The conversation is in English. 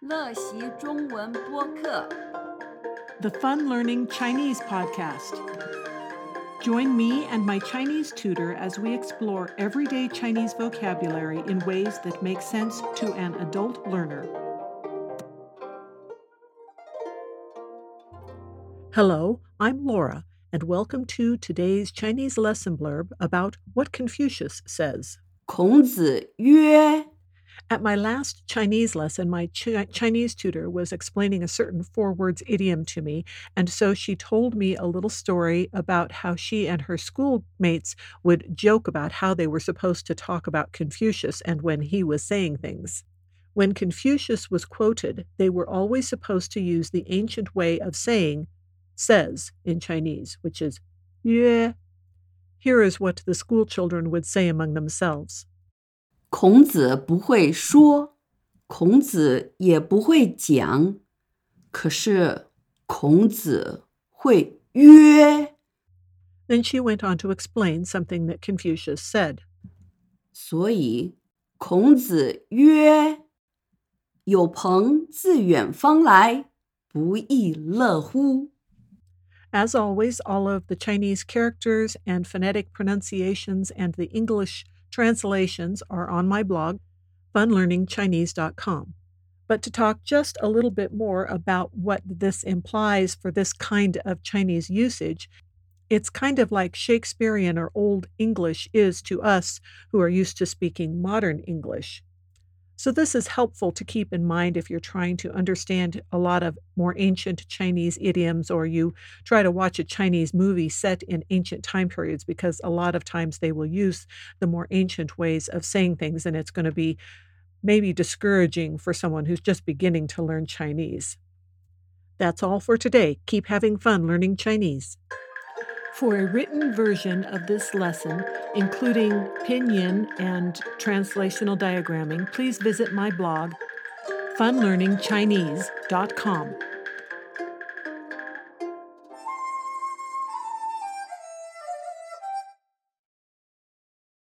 乐习中文播客。 the Fun Learning Chinese podcast. Join me and my Chinese tutor as we explore everyday Chinese vocabulary in ways that make sense to an adult learner. Hello, I'm Laura, and welcome to today's Chinese lesson blurb about what Confucius says. 孔子曰 At my last Chinese lesson, my Chi- Chinese tutor was explaining a certain four words idiom to me. And so she told me a little story about how she and her schoolmates would joke about how they were supposed to talk about Confucius and when he was saying things. When Confucius was quoted, they were always supposed to use the ancient way of saying says in Chinese, which is 曰. Here is what the school children would say among themselves. 孔子不会说，孔子也不会讲，可是孔子会曰。Then she went on to explain something that Confucius said. 所以，孔子曰：“有朋自远方来，不亦乐乎。” As always, all of the Chinese characters and phonetic pronunciations and the English translations are on my blog, funlearningchinese.com. But to talk just a little bit more about what this implies for this kind of Chinese usage, it's kind of like Shakespearean or Old English is to us who are used to speaking modern English. So, this is helpful to keep in mind if you're trying to understand a lot of more ancient Chinese idioms or you try to watch a Chinese movie set in ancient time periods, because a lot of times they will use the more ancient ways of saying things, and it's going to be maybe discouraging for someone who's just beginning to learn Chinese. That's all for today. Keep having fun learning Chinese. For a written version of this lesson, including pinyin and translational diagramming, please visit my blog, funlearningchinese.com.